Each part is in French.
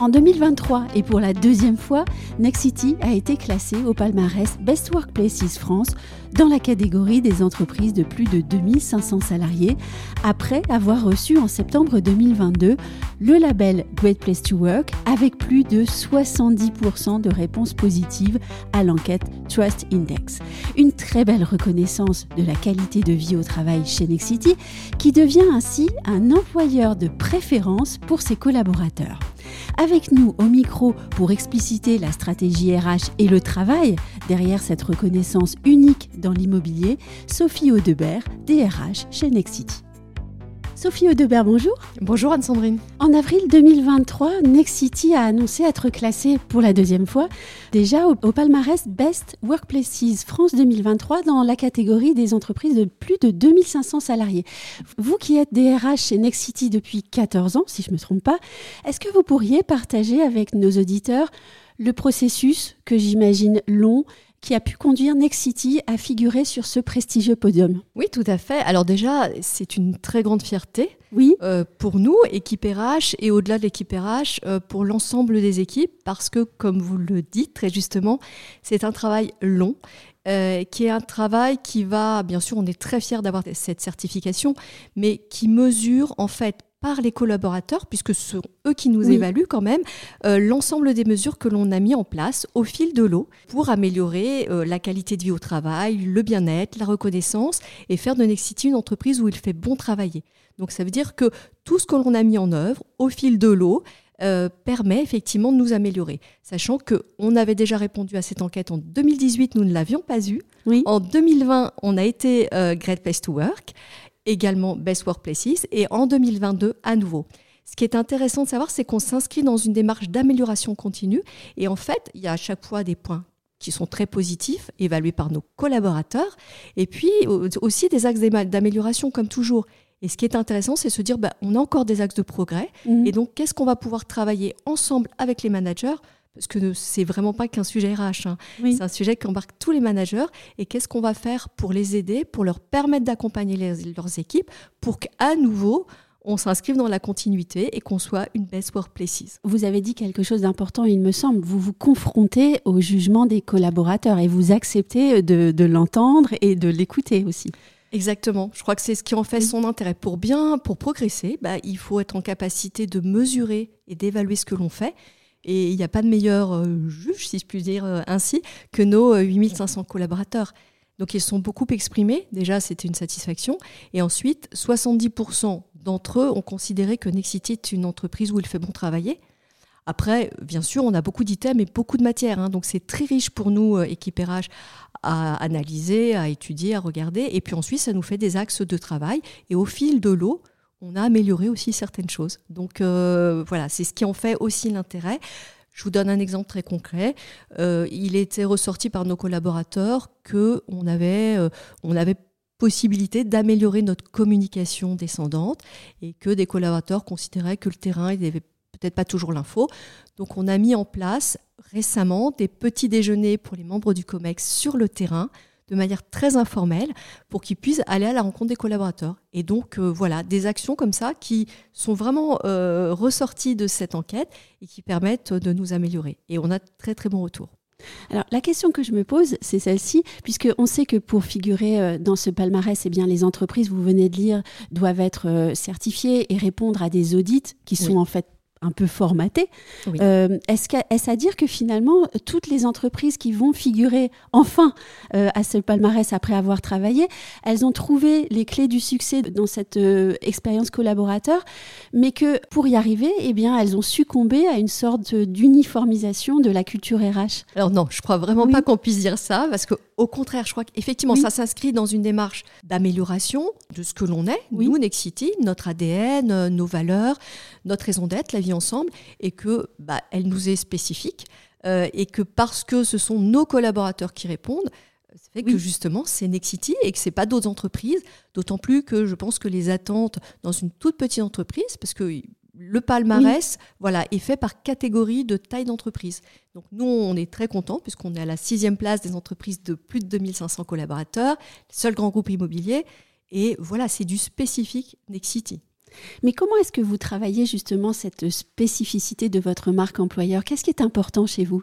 En 2023 et pour la deuxième fois, Nexity a été classé au palmarès Best Workplaces France dans la catégorie des entreprises de plus de 2500 salariés après avoir reçu en septembre 2022 le label Great Place to Work avec plus de 70% de réponses positives à l'enquête Trust Index. Une très belle reconnaissance de la qualité de vie au travail chez Nexity qui devient ainsi un employeur de préférence pour ses collaborateurs. Avec nous au micro pour expliciter la stratégie RH et le travail derrière cette reconnaissance unique dans l'immobilier, Sophie Audebert, DRH chez Nexity. Sophie Audebert, bonjour. Bonjour Anne-Sandrine. En avril 2023, Nexity a annoncé être classé pour la deuxième fois déjà au, au, palmarès Best Workplaces France 2023 dans la catégorie des entreprises de plus de 2500 salariés. Vous qui êtes DRH chez Nexity depuis 14 ans, si je ne me trompe pas, est-ce que vous pourriez partager avec nos auditeurs le processus que j'imagine long qui a pu conduire Nexity à figurer sur ce prestigieux podium. Oui, tout à fait. Alors déjà, c'est une très grande fierté oui. Euh, pour nous, équipe RH, et au-delà de l'équipe RH, euh, pour l'ensemble des équipes, parce que, comme vous le dites très justement, c'est un travail long. Euh, qui est un travail qui va, bien sûr, on est très fiers d'avoir cette certification, mais qui mesure en fait par les collaborateurs, puisque ce sont eux qui nous oui. évaluent quand même, euh, l'ensemble des mesures que l'on a mis en place au fil de l'eau pour améliorer euh, la qualité de vie au travail, le bien-être, la reconnaissance et faire de Nexity une entreprise où il fait bon travailler. Donc ça veut dire que tout ce que l'on a mis en œuvre au fil de l'eau, euh, permet effectivement de nous améliorer. Sachant qu'on avait déjà répondu à cette enquête en 2018, nous ne l'avions pas eu. Oui. En 2020, on a été euh, Great Place to Work, également Best Workplaces, et en 2022, à nouveau. Ce qui est intéressant de savoir, c'est qu'on s'inscrit dans une démarche d'amélioration continue. Et en fait, il y a à chaque fois des points qui sont très positifs, évalués par nos collaborateurs, et puis aussi des axes d'amélioration, comme toujours. Et ce qui est intéressant, c'est se dire, bah, on a encore des axes de progrès. Mmh. Et donc, qu'est-ce qu'on va pouvoir travailler ensemble avec les managers Parce que c'est vraiment pas qu'un sujet RH. Hein. Oui. C'est un sujet qui embarque tous les managers. Et qu'est-ce qu'on va faire pour les aider, pour leur permettre d'accompagner leurs équipes, pour qu'à nouveau, on s'inscrive dans la continuité et qu'on soit une best workplaces? Vous avez dit quelque chose d'important, il me semble. Vous vous confrontez au jugement des collaborateurs et vous acceptez de, de l'entendre et de l'écouter aussi. Exactement. Je crois que c'est ce qui en fait son intérêt. Pour bien, pour progresser, bah, il faut être en capacité de mesurer et d'évaluer ce que l'on fait. Et il n'y a pas de meilleur euh, juge, si je puis dire euh, ainsi, que nos euh, 8500 collaborateurs. Donc ils sont beaucoup exprimés. Déjà, c'était une satisfaction. Et ensuite, 70% d'entre eux ont considéré que Nexity est une entreprise où il fait bon travailler. Après, bien sûr, on a beaucoup d'items et beaucoup de matières. Hein, donc c'est très riche pour nous, euh, équipe RH, à analyser, à étudier, à regarder. Et puis ensuite, ça nous fait des axes de travail. Et au fil de l'eau, on a amélioré aussi certaines choses. Donc euh, voilà, c'est ce qui en fait aussi l'intérêt. Je vous donne un exemple très concret. Euh, il était ressorti par nos collaborateurs que on avait, euh, on avait possibilité d'améliorer notre communication descendante et que des collaborateurs considéraient que le terrain n'avait peut-être pas toujours l'info. Donc on a mis en place récemment des petits déjeuners pour les membres du COMEX sur le terrain de manière très informelle pour qu'ils puissent aller à la rencontre des collaborateurs. Et donc euh, voilà, des actions comme ça qui sont vraiment euh, ressorties de cette enquête et qui permettent de nous améliorer. Et on a très très bons retours. Alors la question que je me pose, c'est celle-ci, puisqu'on sait que pour figurer euh, dans ce palmarès, eh bien, les entreprises, vous venez de lire, doivent être certifiées et répondre à des audits qui sont oui. en fait un peu formaté. Oui. Euh, Est-ce qu est à dire que finalement, toutes les entreprises qui vont figurer enfin euh, à ce palmarès après avoir travaillé, elles ont trouvé les clés du succès dans cette euh, expérience collaborateur, mais que pour y arriver, eh bien, elles ont succombé à une sorte d'uniformisation de la culture RH Alors non, je crois vraiment oui. pas qu'on puisse dire ça, parce que au contraire, je crois qu'effectivement, oui. ça s'inscrit dans une démarche d'amélioration de ce que l'on est, nous, Nexity, notre ADN, nos valeurs, notre raison d'être, la vie ensemble, et que bah, elle nous est spécifique, euh, et que parce que ce sont nos collaborateurs qui répondent, Ça fait que justement, c'est Nexity et que c'est pas d'autres entreprises. D'autant plus que je pense que les attentes dans une toute petite entreprise, parce que le palmarès voilà, est fait par catégorie de taille d'entreprise. Donc nous, on est très contents puisqu'on est à la sixième place des entreprises de plus de 2500 collaborateurs, seul grand groupe immobilier. Et voilà, c'est du spécifique Nexity. Mais comment est-ce que vous travaillez justement cette spécificité de votre marque employeur? Qu'est-ce qui est important chez vous?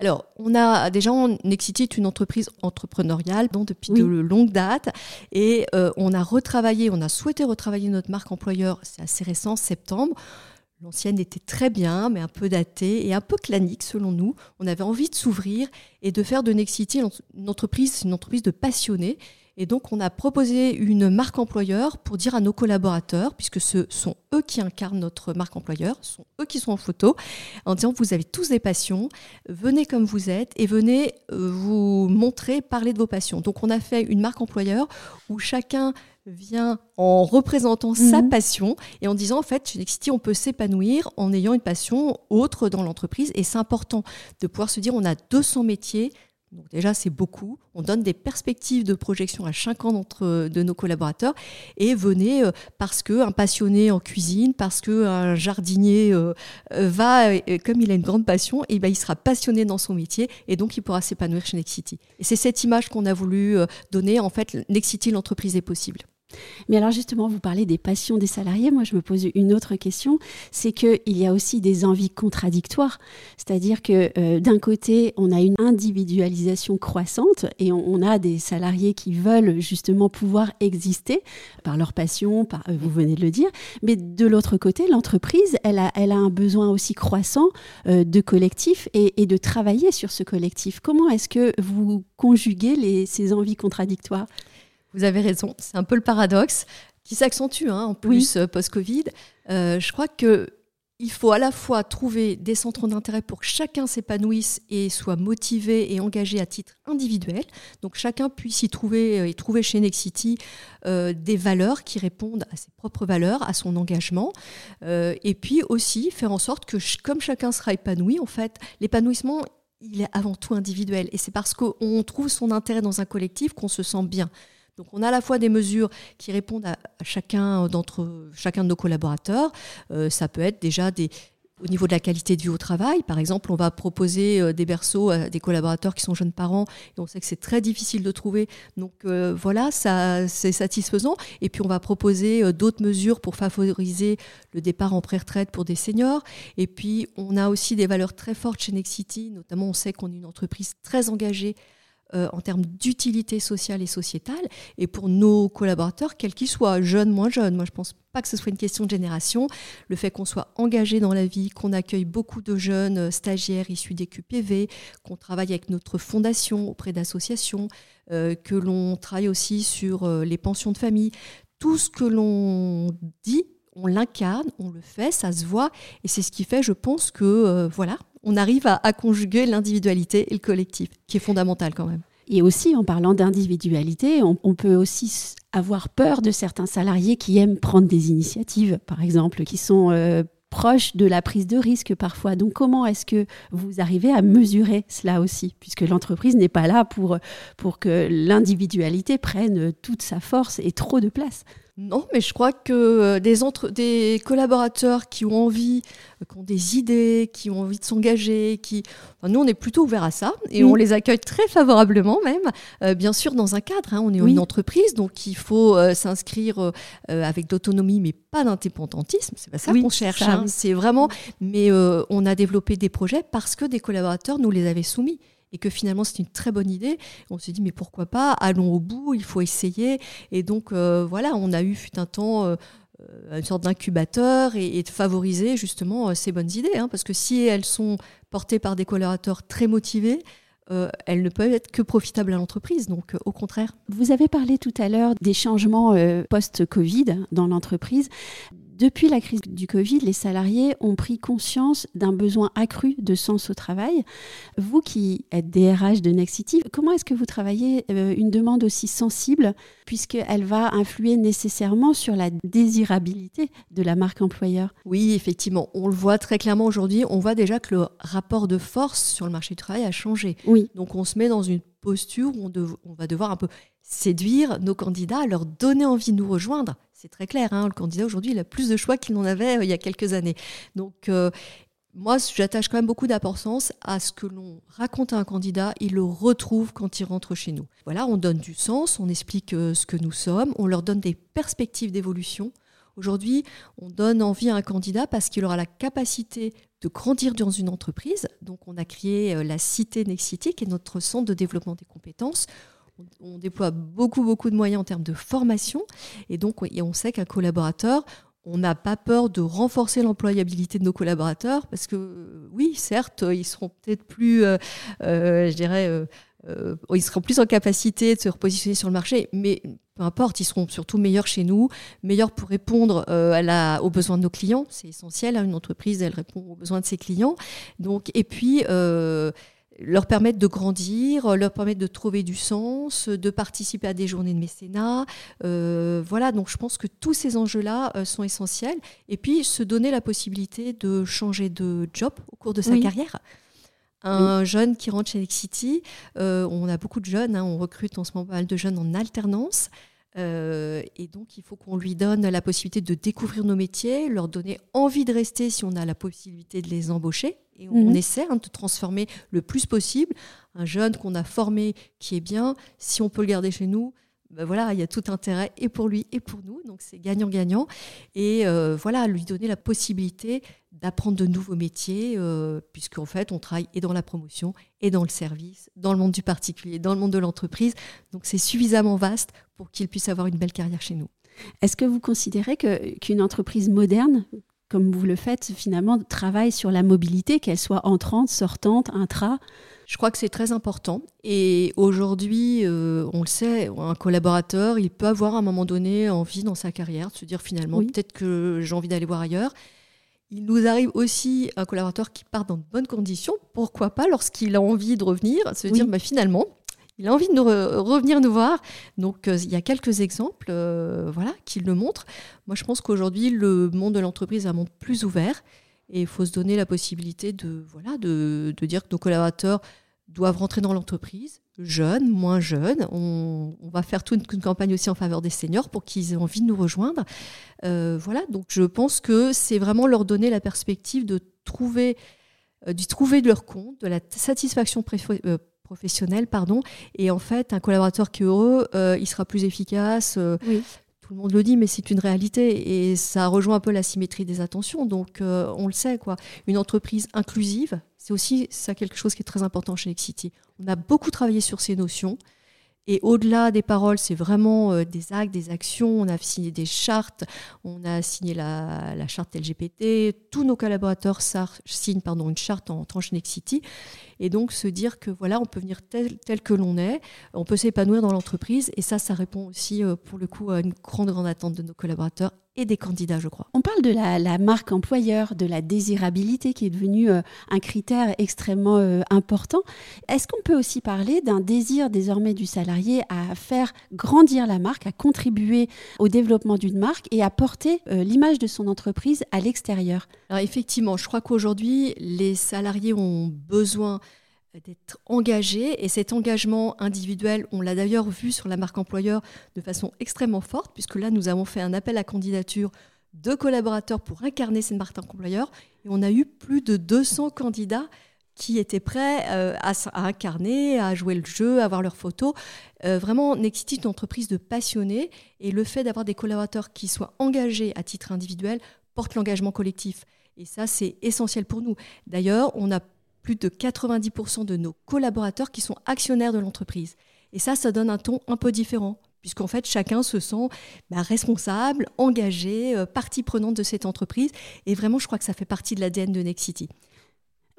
Alors, on a déjà, Nexity est une entreprise entrepreneuriale depuis de longues dates et euh, on a retravaillé, on a souhaité retravailler notre marque employeur, c'est assez récent, septembre. L'ancienne était très bien, mais un peu datée et un peu clanique selon nous. On avait envie de s'ouvrir et de faire de Nexity une entreprise, une entreprise de passionnés et donc, on a proposé une marque employeur pour dire à nos collaborateurs, puisque ce sont eux qui incarnent notre marque employeur, ce sont eux qui sont en photo, en disant vous avez tous des passions, venez comme vous êtes et venez euh, vous montrer, parler de vos passions. Donc, on a fait une marque employeur où chacun vient en représentant sa mhm. passion et en disant en fait chez Nexity on peut s'épanouir en ayant une passion autre dans l'entreprise et c'est important de pouvoir se dire on a 200 métiers donc déjà, c'est beaucoup. On donne des perspectives de projection à chacun d'entre de nos collaborateurs. Et venez euh, parce qu'un passionné en cuisine, parce qu'un jardinier euh, euh, va, comme il a une grande passion, et ben, il sera passionné dans son métier et donc il pourra s'épanouir chez Nexity. Et c'est cette image qu'on a voulu donner. En fait, Nexity, l'entreprise est possible. Mais alors justement, vous parlez des passions des salariés. Moi, je me pose une autre question, c'est qu'il y a aussi des envies contradictoires. C'est-à-dire que euh, d'un côté, on a une individualisation croissante et on, a des salariés qui veulent justement pouvoir exister par leur passion, euh, vous venez de le dire. Mais de l'autre côté, l'entreprise, elle a, elle a un besoin aussi croissant euh, de collectif et, de travailler sur ce collectif. Comment est-ce que vous conjuguez ces envies contradictoires? Vous avez raison, c'est un peu le paradoxe qui s'accentue hein, en plus euh, post-Covid. Euh, je crois que il faut à la fois trouver des centres d'intérêt pour que chacun s'épanouisse et soit motivé et engagé à titre individuel. Donc chacun puisse y trouver euh, et trouver chez Nexity des valeurs qui répondent à ses propres valeurs, à son engagement. et puis aussi faire en sorte que comme chacun sera épanoui, en fait, l'épanouissement il est avant tout individuel. Et c'est parce qu'on trouve son intérêt dans un collectif qu'on se sent bien. Donc on a à la fois des mesures qui répondent à, chacun de nos collaborateurs. Euh, ça peut être déjà au niveau de la qualité de vie au travail, par exemple, on va proposer euh, des berceaux à des collaborateurs qui sont jeunes parents et on sait que c'est très difficile de trouver. Donc euh, voilà, c'est satisfaisant. Et puis on va proposer d'autres mesures pour favoriser le départ en pré-retraite pour des seniors. Et puis on a aussi des valeurs très fortes chez Nexity, notamment on sait qu'on est une entreprise très engagée euh, en termes d'utilité sociale et sociétale. Et pour nos collaborateurs, quels qu'ils soient, jeunes, moins jeunes, moi je pense pas que ce soit une question de génération. Le fait qu'on soit engagé dans la vie, qu'on accueille beaucoup de jeunes euh, stagiaires issus des QPV, qu'on travaille avec notre fondation auprès d'associations, euh, que l'on travaille aussi sur les pensions de famille, tout ce que l'on dit on l'incarne, on le fait, ça se voit, et c'est ce qui fait, je pense, que voilà, on arrive à, conjuguer l'individualité et le collectif, qui est fondamental quand même. Et aussi, en parlant d'individualité, on, peut aussi avoir peur de certains salariés qui aiment prendre des initiatives, par exemple, qui sont euh, proches de la prise de risque parfois. Donc comment est-ce que vous arrivez à mesurer cela aussi, puisque l'entreprise n'est pas là pour, pour que l'individualité prenne toute sa force et trop de place? Non, mais je crois que euh, des, des collaborateurs qui ont envie, euh, qui ont des idées, qui ont envie de s'engager, qui, nous on est plutôt ouvert à ça et on les accueille très favorablement même. Euh, bien sûr dans un cadre, hein, on est une entreprise donc il faut s'inscrire avec d'autonomie mais pas d'indépendantisme. C'est pas ça qu'on cherche. Hein. C'est vraiment, mais on a développé des projets parce que des collaborateurs nous les avaient soumis et que finalement c'est une très bonne idée. On s'est dit mais pourquoi pas, allons au bout, il faut essayer. Et donc euh, voilà, on a eu fut un temps euh, une sorte d'incubateur et, de favoriser justement euh, ces bonnes idées, hein, parce que si elles sont portées par des collaborateurs très motivés, elles ne peuvent être que profitables à l'entreprise. Donc, au contraire. Vous avez parlé tout à l'heure des changements post-Covid dans l'entreprise Depuis la crise du Covid, les salariés ont pris conscience d'un besoin accru de sens au travail. Vous qui êtes DRH de Nexity, comment est-ce que vous travaillez euh, une demande aussi sensible puisqu'elle va influer nécessairement sur la désirabilité de la marque employeur? Oui, effectivement, on le voit très clairement aujourd'hui. On voit déjà que le rapport de force sur le marché du travail a changé. Oui. Donc on se met dans une posture où on, on va devoir un peu séduire nos candidats, leur donner envie de nous rejoindre. C'est très clair, hein, le candidat aujourd'hui, il a plus de choix qu'il n'en avait euh, il y a quelques années. Donc, euh, moi, j'attache quand même beaucoup d'importance à ce que l'on raconte à un candidat, il le retrouve quand il rentre chez nous. Voilà, on donne du sens, on explique euh, ce que nous sommes, on leur donne des perspectives d'évolution. Aujourd'hui, on donne envie à un candidat parce qu'il aura la capacité de grandir dans une entreprise. Donc, on a créé la Cité Nexity, qui est notre centre de développement des compétences, on déploie beaucoup, beaucoup de moyens en termes de formation. Et donc, on sait qu'un collaborateur, on n'a pas peur de renforcer l'employabilité de nos collaborateurs parce que, oui, certes, ils seront peut-être plus, euh, euh, je dirais, euh, ils seront plus en capacité de se repositionner sur le marché, mais peu importe, ils seront surtout meilleurs chez nous, meilleurs pour répondre aux besoins de nos clients. C'est essentiel, hein, une entreprise, elle répond aux besoins de ses clients. Donc, et puis, leur permettre de grandir, leur permettre de trouver du sens, de participer à des journées de mécénat. Euh, voilà, donc je pense que tous ces enjeux-là euh, sont essentiels. Et puis se donner la possibilité de changer de job au cours de sa carrière. Un jeune qui rentre chez Nexity, euh, on a beaucoup de jeunes, hein, on recrute en ce moment pas mal de jeunes en alternance. et donc, il faut qu'on lui donne la possibilité de découvrir nos métiers, leur donner envie de rester si on a la possibilité de les embaucher. Et on, mhm. essaie hein, de transformer le plus possible un jeune qu'on a formé qui est bien. Si on peut le garder chez nous, ben voilà, il y a tout intérêt et pour lui et pour nous. Donc c'est gagnant-gagnant. Et euh, voilà, lui donner la possibilité d'apprendre de nouveaux métiers, euh, puisqu'en fait, on travaille et dans la promotion, et dans le service, dans le monde du particulier, dans le monde de l'entreprise. Donc c'est suffisamment vaste pour qu'il puisse avoir une belle carrière chez nous. Est-ce que vous considérez qu'une entreprise moderne comme vous le faites, finalement, travaille sur la mobilité, qu'elle soit entrante, sortante, intra Je crois que c'est très important. Et aujourd'hui, euh, on le sait, un collaborateur, il peut avoir à un moment donné envie dans sa carrière de se dire finalement, peut-être que j'ai envie d'aller voir ailleurs. Il nous arrive aussi un collaborateur qui part dans de bonnes conditions. Pourquoi pas, lorsqu'il a envie de revenir, se dire bah, finalement, il a envie de revenir nous voir. Donc, euh, il y a quelques exemples euh, voilà, qui le montrent. Moi, je pense qu'aujourd'hui, le monde de l'entreprise est un monde plus ouvert et il faut se donner la possibilité de, de, dire que nos collaborateurs doivent rentrer dans l'entreprise, jeunes, moins jeunes. On, va faire toute une, campagne aussi en faveur des seniors pour qu'ils aient envie de nous rejoindre. Euh, voilà, donc je pense que c'est vraiment leur donner la perspective de trouver, d'y trouver de leur compte, de la satisfaction professionnel, pardon. Et en fait, un collaborateur qui est heureux, euh, il sera plus efficace. Euh, tout le monde le dit, mais c'est une réalité et ça rejoint un peu la symétrie des attentions. Donc, euh, on le sait, quoi. Une entreprise inclusive, c'est aussi ça quelque chose qui est très important chez Nexity. On a beaucoup travaillé sur ces notions. Et au-delà des paroles, c'est vraiment des actes, des actions. On a signé des chartes, on a signé la, charte LGBT. Tous nos collaborateurs signent pardon, une charte en tranche Nexity. Et donc se dire que voilà, on peut venir tel, tel que l'on est, on peut s'épanouir dans l'entreprise. Et ça, ça répond aussi euh, pour le coup à une grande, grande attente de nos collaborateurs et des candidats, je crois. On parle de la, marque employeur, de la désirabilité qui est devenue euh, un critère extrêmement euh, important. Est-ce qu'on peut aussi parler d'un désir désormais du salarié à faire grandir la marque, à contribuer au développement d'une marque et à porter euh, l'image de son entreprise à l'extérieur? Alors effectivement, je crois qu'aujourd'hui, les salariés ont besoin d'être engagé. Et cet engagement individuel, on l'a d'ailleurs vu sur la marque employeur de façon extrêmement forte, puisque là, nous avons fait un appel à candidature de collaborateurs pour incarner cette marque employeur. Et on a eu plus de 200 candidats qui étaient prêts euh, à, incarner, à jouer le jeu, à avoir leurs photos. Euh, vraiment, Nexity est une entreprise de passionnés et le fait d'avoir des collaborateurs qui soient engagés à titre individuel porte l'engagement collectif. Et ça, c'est essentiel pour nous. D'ailleurs, on a plus de 90% de nos collaborateurs qui sont actionnaires de l'entreprise. Et ça, ça donne un ton un peu différent, puisqu'en fait, chacun se sent bah, responsable, engagé, euh, partie prenante de cette entreprise. Et vraiment, je crois que ça fait partie de l'ADN de Next City.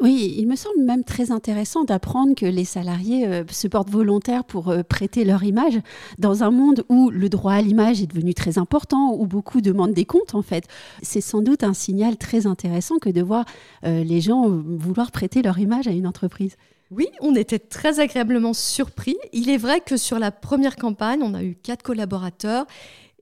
Oui, il me semble même très intéressant d'apprendre que les salariés euh, se portent volontaires pour euh, prêter leur image dans un monde où le droit à l'image est devenu très important, où beaucoup demandent des comptes en fait. C'est sans doute un signal très intéressant que de voir euh, les gens vouloir prêter leur image à une entreprise. Oui, on était très agréablement surpris. Il est vrai que sur la première campagne, on a eu quatre collaborateurs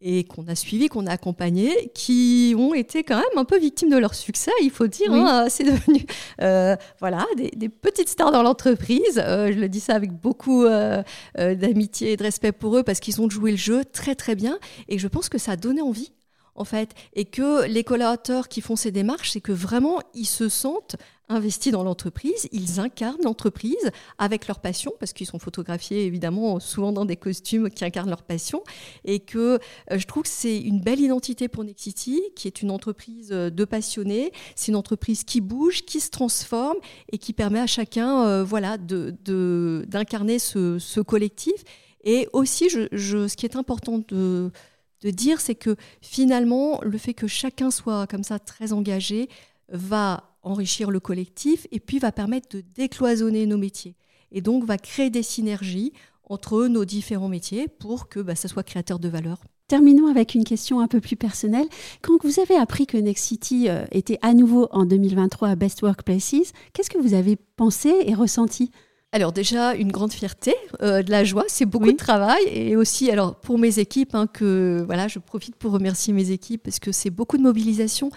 et qu'on a suivi, qu'on a accompagné, qui ont été quand même un peu victimes de leur succès, il faut dire. Hein, c'est devenu euh, voilà, des, petites stars dans l'entreprise. Euh, je le dis ça avec beaucoup euh, d'amitié et de respect pour eux parce qu'ils ont joué le jeu très très bien et je pense que ça a donné envie en fait, et que les collaborateurs qui font ces démarches, c'est que vraiment ils se sentent investis dans l'entreprise, ils incarnent l'entreprise avec leur passion, parce qu'ils sont photographiés évidemment souvent dans des costumes qui incarnent leur passion, et que euh, je trouve que c'est une belle identité pour Nexity, qui est une entreprise euh, de passionnés, c'est une entreprise qui bouge, qui se transforme et qui permet à chacun euh, voilà, d'incarner de, ce, collectif. Et aussi, ce qui est important de, de dire, c'est que finalement, le fait que chacun soit comme ça très engagé va enrichir le collectif et puis va permettre de décloisonner nos métiers. Et donc va créer des synergies entre nos différents métiers pour que bah, ça soit créateur de valeur. Terminons avec une question un peu plus personnelle. Quand vous avez appris que Next City euh, était à nouveau en 2023 à Best Workplaces, qu'est-ce que vous avez pensé et ressenti? Alors déjà une grande fierté, euh, de la joie, c'est beaucoup de travail et aussi alors pour mes équipes hein, que voilà je profite pour remercier mes équipes parce que c'est beaucoup de mobilisation.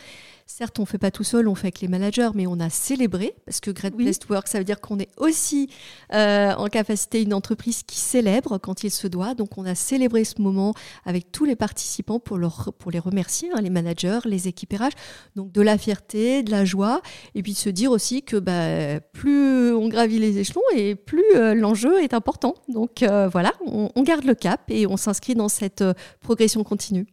Certes, on ne fait pas tout seul, on fait avec les managers, mais on a célébré, parce que Great Place to Work, ça veut dire qu'on est aussi euh, en capacité une entreprise qui célèbre quand il se doit. Donc, on a célébré ce moment avec tous les participants pour, leur, pour les remercier, hein, les managers, les RH. Donc, de la fierté, de la joie, et puis de se dire aussi que bah, plus on gravit les échelons et plus euh, l'enjeu est important. Donc, euh, voilà, on, on, garde le cap et on s'inscrit dans cette progression continue.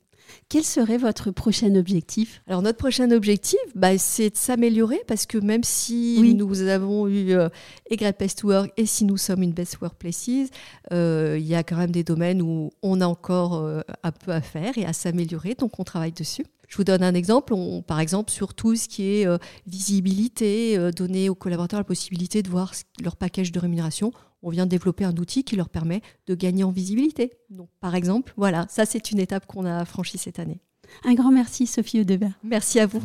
Quel serait votre prochain objectif? Alors notre prochain objectif, bah, c'est de s'améliorer parce que même si nous avons eu euh, Great Place to Work et si nous sommes une Best Workplaces, euh, il y a quand même des domaines où on a encore euh, un peu à faire et à s'améliorer, donc on travaille dessus. Je vous donne un exemple, par exemple sur tout ce qui est euh, visibilité, donner aux collaborateurs la possibilité de voir leur package de rémunération on vient de développer un outil qui leur permet de gagner en visibilité. Donc, par exemple, voilà, ça c'est une étape qu'on a franchie cette année. Un grand merci Sophie Audebert. Merci à vous.